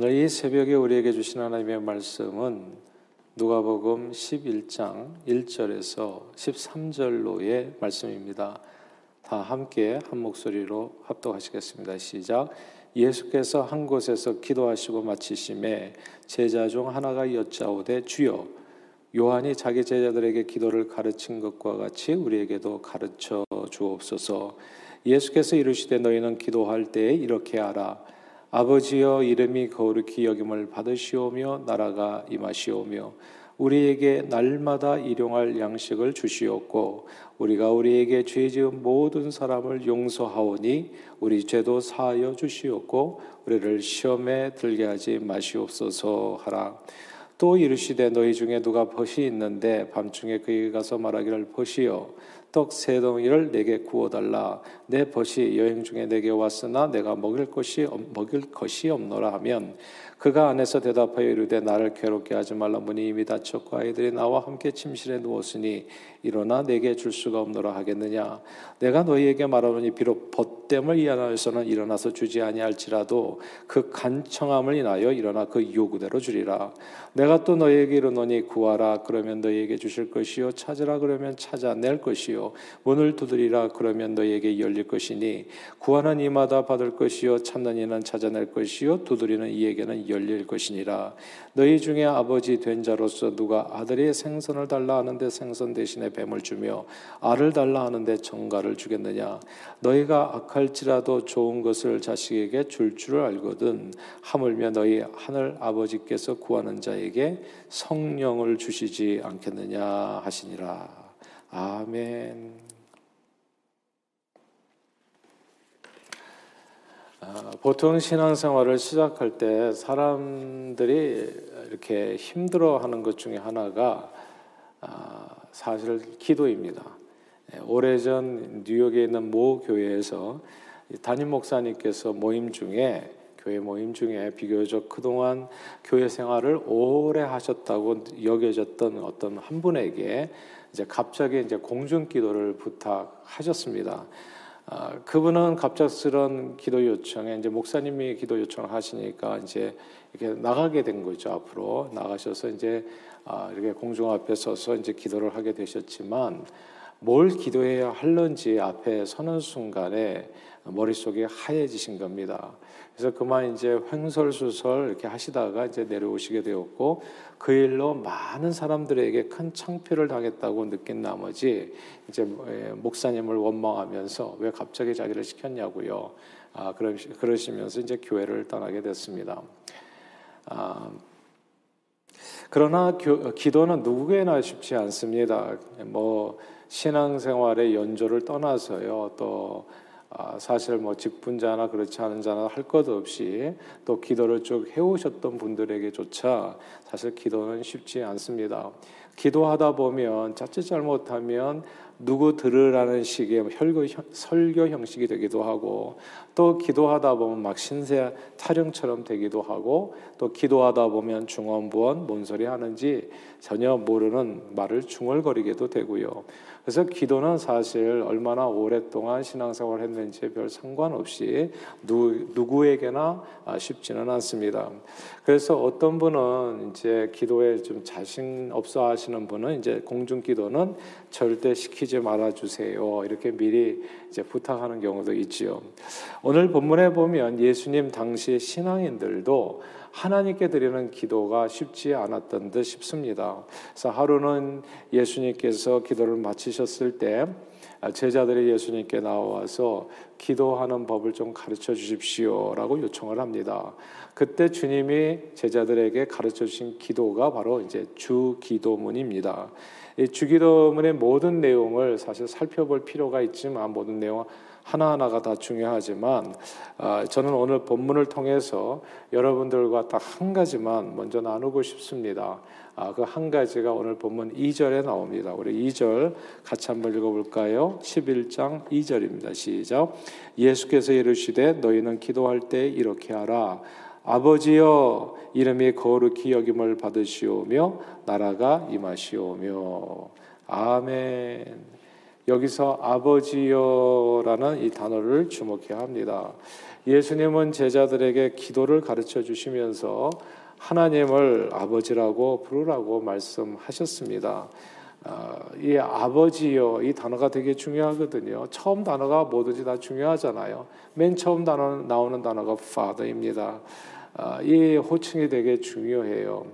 오늘 이 새벽에 우리에게 주신 하나님의 말씀은 누가복음 11장 1절에서 13절로의 말씀입니다. 다 함께 한 목소리로 합독하시겠습니다. 시작. 예수께서 한 곳에서 기도하시고 마치심에 제자 중 하나가 여짜오되 주여 요한이 자기 제자들에게 기도를 가르친 것과 같이 우리에게도 가르쳐 주옵소서. 예수께서 이르시되 너희는 기도할 때에 이렇게 하라. 아버지여 이름이 거룩히 여김을 받으시오며 나라가 임하시오며 우리에게 날마다 일용할 양식을 주시옵고 우리가 우리에게 죄 지은 모든 사람을 용서하오니 우리 죄도 사하여 주시옵고 우리를 시험에 들게 하지 마시옵소서 하라. 또 이르시되 너희 중에 누가 벗이 있는데 밤중에 그에게 가서 말하기를 벗이여 떡 세 덩이를 내게 구워 달라. 내 벗이 여행 중에 내게 왔으나 내가 먹을 것이 먹을 것이 없노라 하면 그가 안에서 대답하여 이르되 나를 괴롭게 하지 말라. 문이 이미 닫혔고 아이들이 나와 함께 침실에 누웠으니 일어나 내게 줄 수가 없노라 하겠느냐? 내가 너희에게 말하노니 비록 벗 됨을 이하여서는 일어나서 주지 아니할지라도 그 간청함을 인하여 일어나 그 요구대로 주리라 내가 또 너희에게 이르노니 구하라 그러면 너희에게 주실 것이요 찾으라 그러면 찾아낼 것이요 문을 두드리라 그러면 너희에게 열릴 것이니 구하는 이마다 받을 것이요 찾는 이는 찾아낼 것이요 두드리는 이에게는 열릴 것이니라. 너희 중에 아버지 된 자로서 누가 아들이 생선을 달라 하는데 생선 대신에 뱀을 주며 알을 달라 하는데 정가를 주겠느냐? 너희가 악 할지라도 좋은 것을 자식에게 줄 줄을 알거든. 하물며 너희 하늘 아버지께서 구하는 자에게 성령을 주시지 않겠느냐 하시니라. 아멘. 아, 보통 신앙생활을 시작할 때 사람들이 이렇게 힘들어하는 것 중에 하나가 아, 사실 기도입니다. 예, 오래전 뉴욕에 있는 모 교회에서 담임 목사님께서 모임 중에 교회 모임 중에 비교적 그동안 교회 생활을 오래 하셨다고 여겨졌던 어떤 한 분에게 이제 갑자기 이제 공중 기도를 부탁하셨습니다. 아, 그분은 갑작스런 기도 요청에 이제 목사님이 기도 요청을 하시니까 이제 이렇게 나가게 된 거죠 앞으로 나가셔서 이제 아, 이렇게 공중 앞에 서서 이제 기도를 하게 되셨지만 뭘 기도해야 할런지 앞에 서는 순간에 머릿속이 하얘지신 겁니다. 그래서 그만 이제 횡설수설 이렇게 하시다가 이제 내려오시게 되었고 그 일로 많은 사람들에게 큰 창피를 당했다고 느낀 나머지 이제 예, 목사님을 원망하면서 왜 갑자기 자기를 시켰냐고요. 아, 그러시면서 이제 교회를 떠나게 됐습니다. 아, 그러나 교, 기도는 누구에나 쉽지 않습니다. 뭐 신앙생활의 연조를 떠나서요. 또 아, 사실 뭐 직분자나 그렇지 않은 자나 할 것 없이 또 기도를 쭉 해오셨던 분들에게조차 사실 기도는 쉽지 않습니다. 기도하다 보면 자칫 잘못하면 누구 들으라는 식의 뭐 혈교, 설교 형식이 되기도 하고 또 기도하다 보면 막 신세 타령처럼 되기도 하고 또 기도하다 보면 중언부언 뭔 소리 하는지 전혀 모르는 말을 중얼거리게도 되고요. 그래서 기도는 사실 얼마나 오랫동안 신앙생활을 했는지에 별 상관없이 누, 누구에게나 아, 쉽지는 않습니다. 그래서 어떤 분은 이제 기도에 좀 자신 없어 하시는 분은 이제 공중 기도는 절대 시키지 말아 주세요. 이렇게 미리 이제 부탁하는 경우도 있지요. 오늘 본문에 보면 예수님 당시 신앙인들도 하나님께 드리는 기도가 쉽지 않았던 듯 싶습니다. 그래서 하루는 예수님께서 기도를 마치셨을 때 제자들이 예수님께 나와서 기도하는 법을 좀 가르쳐 주십시오라고 요청을 합니다. 그때 주님이 제자들에게 가르쳐 주신 기도가 바로 이제 주 기도문입니다. 이 주기도문의 모든 내용을 사실 살펴볼 필요가 있지만 모든 내용 하나하나가 다 중요하지만 아, 저는 오늘 본문을 통해서 여러분들과 딱 한 가지만 먼저 나누고 싶습니다. 아, 그한 가지가 오늘 본문 2절에 나옵니다. 우리 2절 같이 한번 읽어볼까요? 11장 2절입니다. 시작. 예수께서 이르시되 너희는 기도할 때 이렇게 하라. 아버지여 이름이 거룩히 여김을 받으시오며 나라가 임하시오며 아멘. 여기서 아버지여라는 이 단어를 주목해야 합니다. 예수님은 제자들에게 기도를 가르쳐 주시면서 하나님을 아버지라고 부르라고 말씀하셨습니다. 어, 이 아버지요 이 단어가 되게 중요하거든요. 처음 단어가 뭐든지 다 중요하잖아요. 맨 처음 단어 나오는 단어가 father입니다. 어, 이 호칭이 되게 중요해요.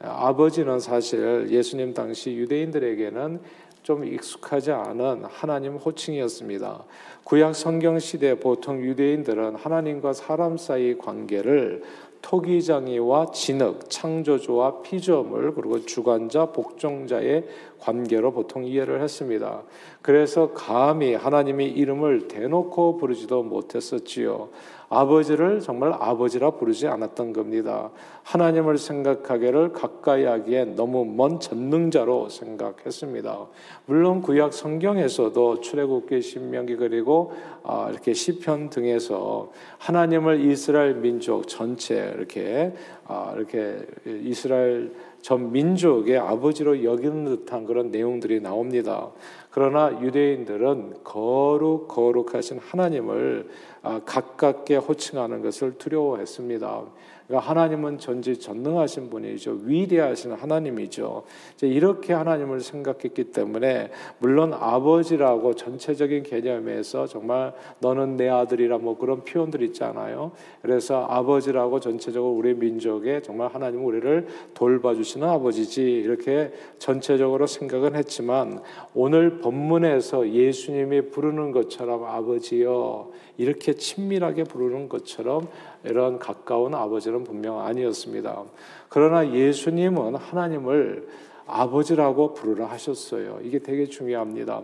아버지는 사실 예수님 당시 유대인들에게는 좀 익숙하지 않은 하나님 호칭이었습니다. 구약 성경 시대 보통 유대인들은 하나님과 사람 사이 관계를 토기장이와 진흙, 창조주와 피조물 그리고 주관자, 복종자의 관계로 보통 이해를 했습니다. 그래서 감히 하나님의 이름을 대놓고 부르지도 못했었지요. 아버지를 정말 아버지라 부르지 않았던 겁니다. 하나님을 생각하기를 가까이 하기에 너무 먼 전능자로 생각했습니다. 물론 구약 성경에서도 출애굽기 신명기 그리고 아, 이렇게 시편 등에서 하나님을 이스라엘 민족 전체 이렇게 아, 이렇게 이스라엘 전 민족의 아버지로 여기는 듯한 그런 내용들이 나옵니다. 그러나 유대인들은 거룩 거룩하신 하나님을 아, 가깝게 호칭하는 것을 두려워했습니다. 그러니까 하나님은 전지 전능하신 분이죠. 위대하신 하나님이죠. 이렇게 하나님을 생각했기 때문에 물론 아버지라고 전체적인 개념에서 정말 너는 내 아들이라 뭐 그런 표현들 있잖아요. 그래서 아버지라고 전체적으로 우리 민족에 정말 하나님 우리를 돌봐주시는 아버지지 이렇게 전체적으로 생각은 했지만 오늘 본문에서 예수님이 부르는 것처럼 아버지여 이렇게 친밀하게 부르는 것처럼 이런 가까운 아버지는 분명 아니었습니다. 그러나 예수님은 하나님을 아버지라고 부르라 하셨어요. 이게 되게 중요합니다.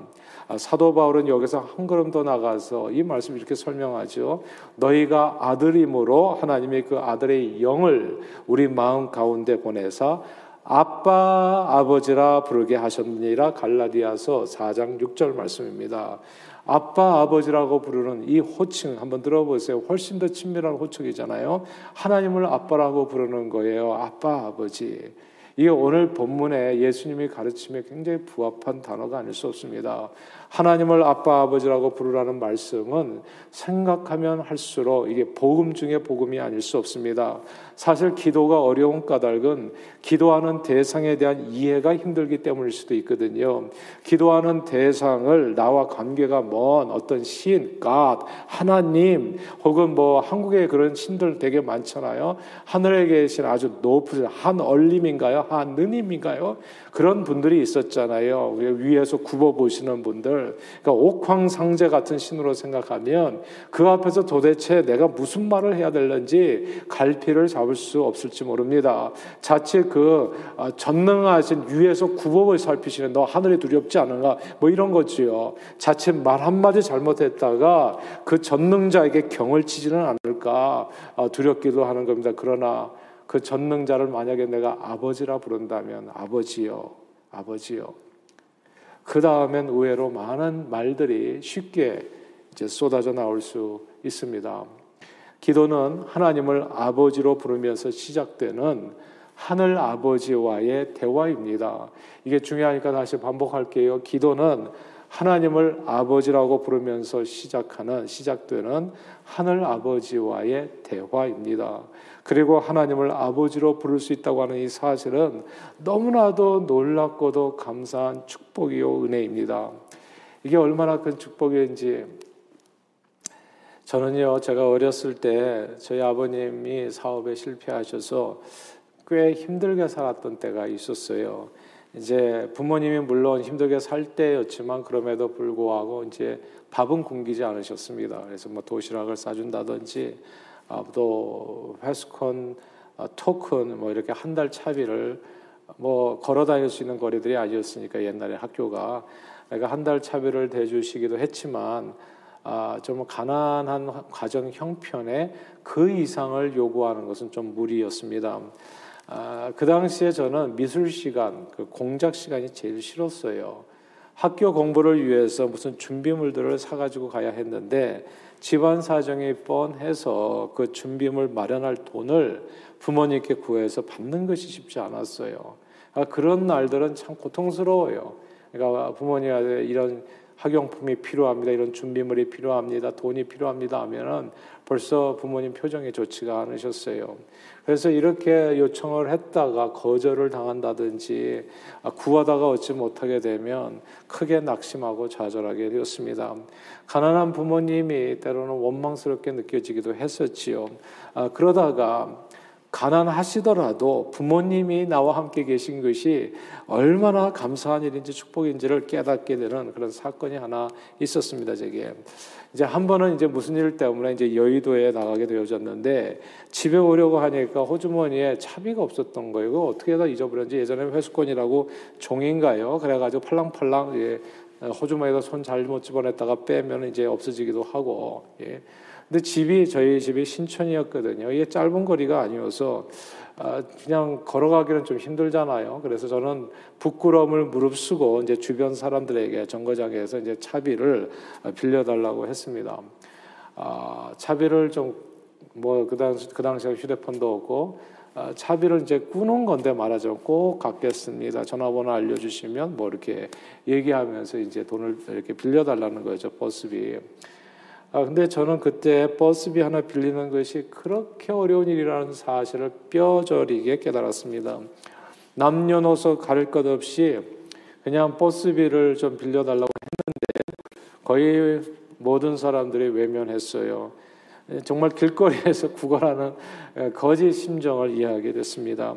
아, 사도 바울은 여기서 한 걸음 더 나가서 이 말씀 이렇게 설명하죠. 너희가 아들임으로 하나님의 그 아들의 영을 우리 마음 가운데 보내사 아빠 아버지라 부르게 하셨느니라 갈라디아서 4장 6절 말씀입니다. 아빠 아버지라고 부르는 이 호칭 한번 들어보세요. 훨씬 더 친밀한 호칭이잖아요. 하나님을 아빠라고 부르는 거예요. 아빠 아버지. 이게 오늘 본문에 예수님이 가르침에 굉장히 부합한 단어가 아닐 수 없습니다. 하나님을 아빠 아버지라고 부르라는 말씀은 생각하면 할수록 이게 복음 중에 복음이 아닐 수 없습니다. 사실 기도가 어려운 까닭은 기도하는 대상에 대한 이해가 힘들기 때문일 수도 있거든요. 기도하는 대상을 나와 관계가 먼 어떤 신, 갓, 하나님, 혹은 뭐 한국에 그런 신들 되게 많잖아요. 하늘에 계신 아주 높으신 한 얼림인가요? 한 느님인가요? 그런 분들이 있었잖아요. 위에서 굽어 보시는 분들. 그러니까 옥황상제 같은 신으로 생각하면 그 앞에서 도대체 내가 무슨 말을 해야 될는지 갈피를 잡을 수 없을지 모릅니다. 자칫 그 아, 전능하신 위에서 구법을 살피시는 너 하늘이 두렵지 않은가 뭐 이런 거지요. 자칫 말 한마디 잘못했다가 그 전능자에게 경을 치지는 않을까 아, 두렵기도 하는 겁니다. 그러나 그 전능자를 만약에 내가 아버지라 부른다면 아버지요, 아버지요. 그 다음엔 의외로 많은 말들이 쉽게 이제 쏟아져 나올 수 있습니다. 기도는 하나님을 아버지로 부르면서 시작되는 하늘 아버지와의 대화입니다. 이게 중요하니까 다시 반복할게요. 기도는 하나님을 아버지라고 부르면서 시작하는 시작되는 하늘 아버지와의 대화입니다. 그리고 하나님을 아버지로 부를 수 있다고 하는 이 사실은 너무나도 놀랍고도 감사한 축복이요 은혜입니다. 이게 얼마나 큰 축복인지 저는요, 제가 어렸을 때 저희 아버님이 사업에 실패하셔서 꽤 힘들게 살았던 때가 있었어요. 이제 부모님이 물론 힘들게 살 때였지만 그럼에도 불구하고 이제 밥은 굶기지 않으셨습니다. 그래서 뭐 도시락을 싸준다든지 아, 또 회스콘 아, 토큰 뭐 이렇게 한 달 차비를 뭐 걸어 다닐 수 있는 거리들이 아니었으니까 옛날에 학교가 내가 한달 차비를 대주시기도 했지만 아, 좀 가난한 가정 형편에 그 이상을 요구하는 것은 좀 무리였습니다. 아, 그 당시에 저는 미술 시간, 그 공작 시간이 제일 싫었어요. 학교 공부를 위해서 무슨 준비물들을 사가지고 가야 했는데 집안 사정이 뻔해서 그 준비물 마련할 돈을 부모님께 구해서 받는 것이 쉽지 않았어요. 아, 그런 날들은 참 고통스러워요. 그러니까 부모님한테 이런 학용품이 필요합니다. 이런 준비물이 필요합니다. 돈이 필요합니다 하면은 벌써 부모님 표정이 좋지가 않으셨어요. 그래서 이렇게 요청을 했다가 거절을 당한다든지 아, 구하다가 얻지 못하게 되면 크게 낙심하고 좌절하게 되었습니다. 가난한 부모님이 때로는 원망스럽게 느껴지기도 했었지요. 아, 그러다가 가난하시더라도 부모님이 나와 함께 계신 것이 얼마나 감사한 일인지 축복인지를 깨닫게 되는 그런 사건이 하나 있었습니다, 제게. 이제 한 번은 이제 무슨 일 때문에 이제 여의도에 나가게 되어졌는데 집에 오려고 하니까 호주머니에 차비가 없었던 거예요. 어떻게 다 잊어버렸는지 예전에 회수권이라고 종인가요? 그래가지고 팔랑팔랑 예, 호주머니에다 손 잘못 집어냈다가 빼면 이제 없어지기도 하고 예. 근데 집이 저희 집이 신촌이었거든요. 이게 짧은 거리가 아니어서 아, 그냥 걸어가기는 좀 힘들잖아요. 그래서 저는 부끄러움을 무릅쓰고 이제 주변 사람들에게 정거장에서 이제 차비를 빌려달라고 했습니다. 아, 차비를 좀 뭐 그 당시 그 당시에 휴대폰도 없고 아, 차비를 이제 꾸는 건데 말하죠. 꼭 갚겠습니다. 전화번호 알려주시면 뭐 이렇게 얘기하면서 이제 돈을 이렇게 빌려달라는 거죠. 버스비. 아, 근데 저는 그때 버스비 하나 빌리는 것이 그렇게 어려운 일이라는 사실을 뼈저리게 깨달았습니다. 남녀노소 가릴 것 없이 그냥 버스비를 좀 빌려달라고 했는데 거의 모든 사람들이 외면했어요. 정말 길거리에서 구걸하는 거짓 심정을 이해하게 됐습니다.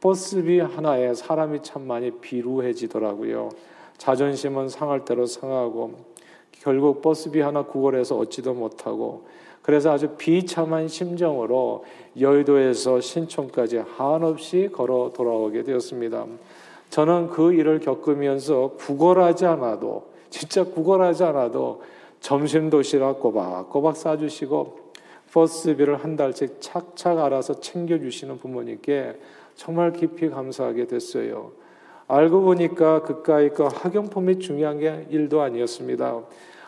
버스비 하나에 사람이 참 많이 비루해지더라고요. 자존심은 상할 대로 상하고 결국 버스비 하나 구걸해서 얻지도 못하고 그래서 아주 비참한 심정으로 여의도에서 신촌까지 한없이 걸어 돌아오게 되었습니다. 저는 그 일을 겪으면서 구걸하지 않아도 진짜 구걸하지 않아도 점심 도시락 꼬박꼬박 싸주시고 버스비를 한 달씩 착착 알아서 챙겨주시는 부모님께 정말 깊이 감사하게 됐어요. 알고 보니까 그까이 그 학용품이 중요한 게 일도 아니었습니다.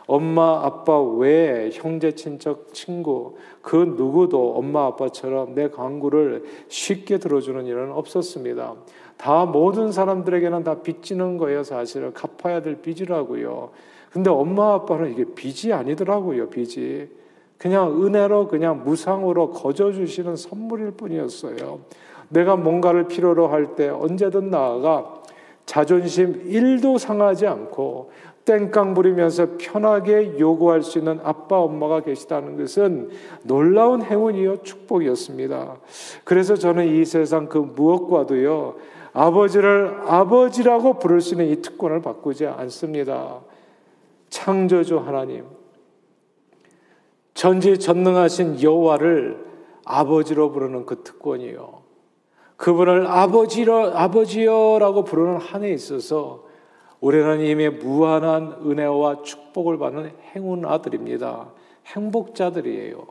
엄마, 아빠 외에 형제, 친척, 친구 그 누구도 엄마, 아빠처럼 내 강구를 쉽게 들어주는 일은 없었습니다. 다 모든 사람들에게는 다 빚지는 거예요, 사실은 갚아야 될 빚이라고요. 근데 엄마, 아빠는 이게 빚이 아니더라고요, 빚이. 그냥 은혜로 그냥 무상으로 거저 주시는 선물일 뿐이었어요. 내가 뭔가를 필요로 할 때 언제든 나아가 자존심 1도 상하지 않고 땡깡 부리면서 편하게 요구할 수 있는 아빠, 엄마가 계시다는 것은 놀라운 행운이요, 축복이었습니다. 그래서 저는 이 세상 그 무엇과도요, 아버지를 아버지라고 부를 수 있는 이 특권을 바꾸지 않습니다. 창조주 하나님, 전지 전능하신 여호와를 아버지로 부르는 그 특권이요. 그분을 아버지로 아버지여라고 부르는 한에 있어서 우리는 이미 무한한 은혜와 축복을 받는 행운 아들입니다. 행복자들이에요.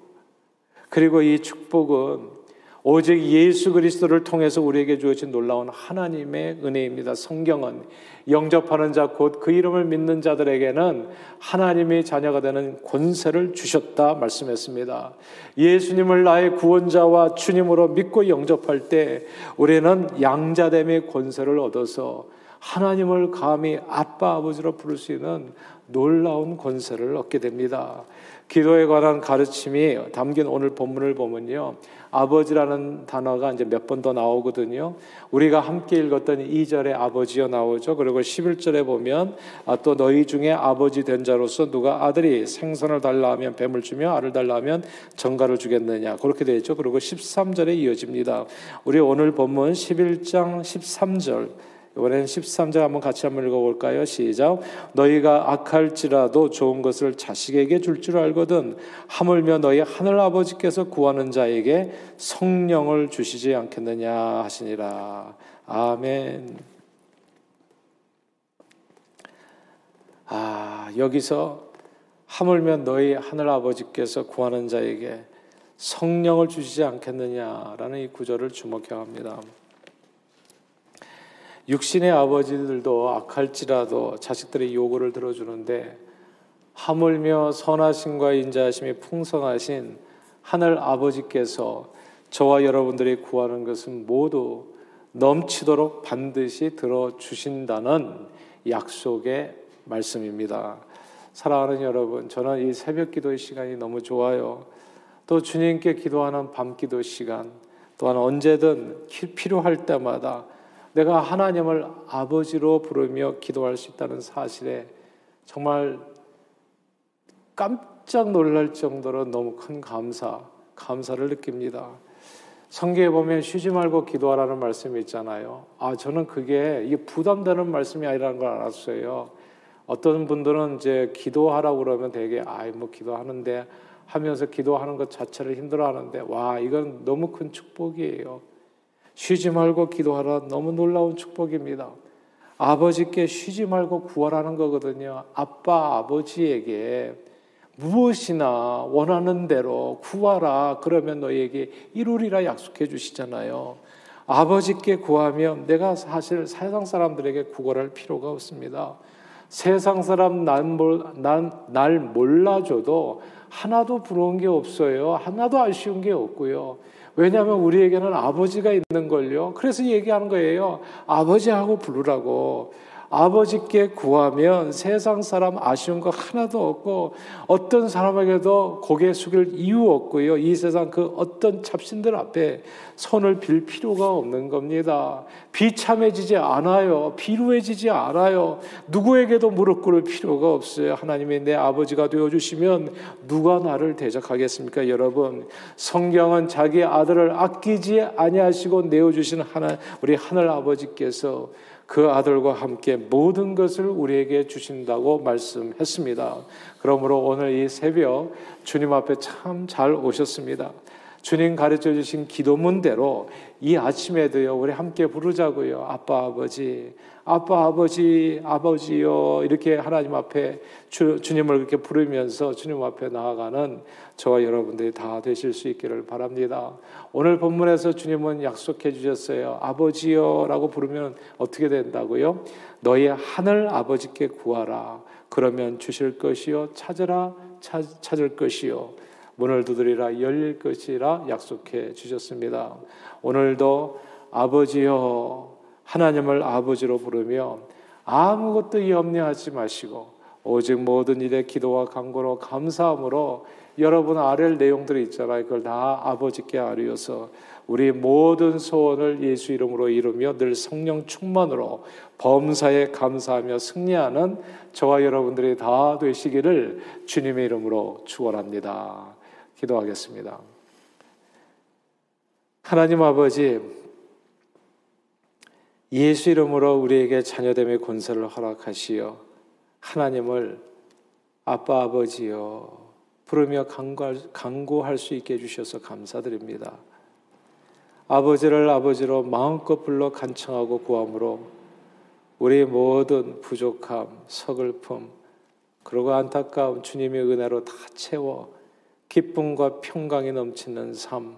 그리고 이 축복은 오직 예수 그리스도를 통해서 우리에게 주어진 놀라운 하나님의 은혜입니다. 성경은 영접하는 자 곧 그 이름을 믿는 자들에게는 하나님의 자녀가 되는 권세를 주셨다 말씀했습니다. 예수님을 나의 구원자와 주님으로 믿고 영접할 때 우리는 양자됨의 권세를 얻어서 하나님을 감히 아빠 아버지로 부를 수 있는 놀라운 권세를 얻게 됩니다. 기도에 관한 가르침이 담긴 오늘 본문을 보면요. 아버지라는 단어가 이제 몇 번 더 나오거든요. 우리가 함께 읽었던 2절에 아버지여 나오죠. 그리고 11절에 보면 아, 또 너희 중에 아버지 된 자로서 누가 아들이 생선을 달라 하면 뱀을 주며 알을 달라 하면 정가를 주겠느냐. 그렇게 되어 있죠. 그리고 13절에 이어집니다. 우리 오늘 본문 11장 13절 이번에는 13절 한번 같이 한번 읽어볼까요? 시작. 너희가 악할지라도 좋은 것을 자식에게 줄줄 알거든 하물며 너희 하늘 아버지께서 구하는 자에게 성령을 주시지 않겠느냐 하시니라. 아멘. 아, 여기서 하물며 너희 하늘 아버지께서 구하는 자에게 성령을 주시지 않겠느냐라는 이 구절을 주목해야 합니다. 육신의 아버지들도 악할지라도 자식들의 요구를 들어주는데 하물며 선하심과 인자하심이 풍성하신 하늘 아버지께서 저와 여러분들이 구하는 것은 모두 넘치도록 반드시 들어주신다는 약속의 말씀입니다. 사랑하는 여러분, 저는 이 새벽 기도의 시간이 너무 좋아요. 또 주님께 기도하는 밤 기도 시간, 또한 언제든 필요할 때마다 내가 하나님을 아버지로 부르며 기도할 수 있다는 사실에 정말 깜짝 놀랄 정도로 너무 큰 감사, 감사를 느낍니다. 성경에 보면 쉬지 말고 기도하라는 말씀이 있잖아요. 아, 저는 그게 부담되는 말씀이 아니라는 걸 알았어요. 어떤 분들은 이제 기도하라고 그러면 되게 아이 뭐 기도하는데 하면서 기도하는 것 자체를 힘들어하는데 와 이건 너무 큰 축복이에요. 쉬지 말고 기도하라 너무 놀라운 축복입니다. 아버지께 쉬지 말고 구하라는 거거든요. 아빠 아버지에게 무엇이나 원하는 대로 구하라 그러면 너에게 이루리라 약속해 주시잖아요. 아버지께 구하면 내가 사실 세상 사람들에게 구걸할 필요가 없습니다. 세상 사람 날 몰라줘도 하나도 부러운 게 없어요. 하나도 아쉬운 게 없고요. 왜냐하면 우리에게는 아버지가 있는 걸요. 그래서 얘기하는 거예요. 아버지하고 부르라고. 아버지께 구하면 세상 사람 아쉬운 거 하나도 없고 어떤 사람에게도 고개 숙일 이유 없고요. 이 세상 그 어떤 잡신들 앞에 손을 빌 필요가 없는 겁니다. 비참해지지 않아요. 비루해지지 않아요. 누구에게도 무릎 꿇을 필요가 없어요. 하나님이 내 아버지가 되어 주시면 누가 나를 대적하겠습니까, 여러분? 성경은 자기 아들을 아끼지 아니하시고 내어 주신 하나 우리 하늘 아버지께서 그 아들과 함께 모든 것을 우리에게 주신다고 말씀했습니다. 그러므로 오늘 이 새벽 주님 앞에 참 잘 오셨습니다. 주님 가르쳐 주신 기도문대로 이 아침에도요, 우리 함께 부르자고요. 아빠, 아버지, 아빠, 아버지, 아버지요. 이렇게 하나님 앞에 주, 주님을 그렇게 부르면서 주님 앞에 나아가는 저와 여러분들이 다 되실 수 있기를 바랍니다. 오늘 본문에서 주님은 약속해 주셨어요. 아버지요. 라고 부르면 어떻게 된다고요? 너희 하늘 아버지께 구하라. 그러면 주실 것이요. 찾으라. 찾, 찾을 것이요. 문을 두드리라 열릴 것이라 약속해 주셨습니다. 오늘도 아버지여 하나님을 아버지로 부르며 아무것도 염려하지 마시고 오직 모든 일에 기도와 간구로 감사함으로 여러분 아랠 내용들이 있잖아요. 그걸 다 아버지께 아뢰어서 우리 모든 소원을 예수 이름으로 이루며 늘 성령 충만으로 범사에 감사하며 승리하는 저와 여러분들이 다 되시기를 주님의 이름으로 축원합니다. 기도하겠습니다. 하나님 아버지 예수 이름으로 우리에게 자녀됨의 권세를 허락하시어 하나님을 아빠 아버지여 부르며 강구할, 수 있게 해주셔서 감사드립니다. 아버지를 아버지로 마음껏 불러 간청하고 구함으로 우리 모든 부족함, 서글픔, 그리고 안타까움 주님의 은혜로 다 채워 기쁨과 평강이 넘치는 삶,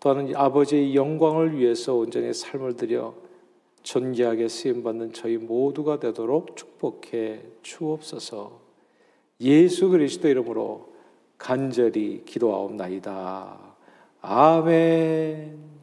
또한 아버지의 영광을 위해서 온전히 삶을 들여 존귀하게 쓰임받는 저희 모두가 되도록 축복해 주옵소서 예수 그리스도 이름으로 간절히 기도하옵나이다. 아멘.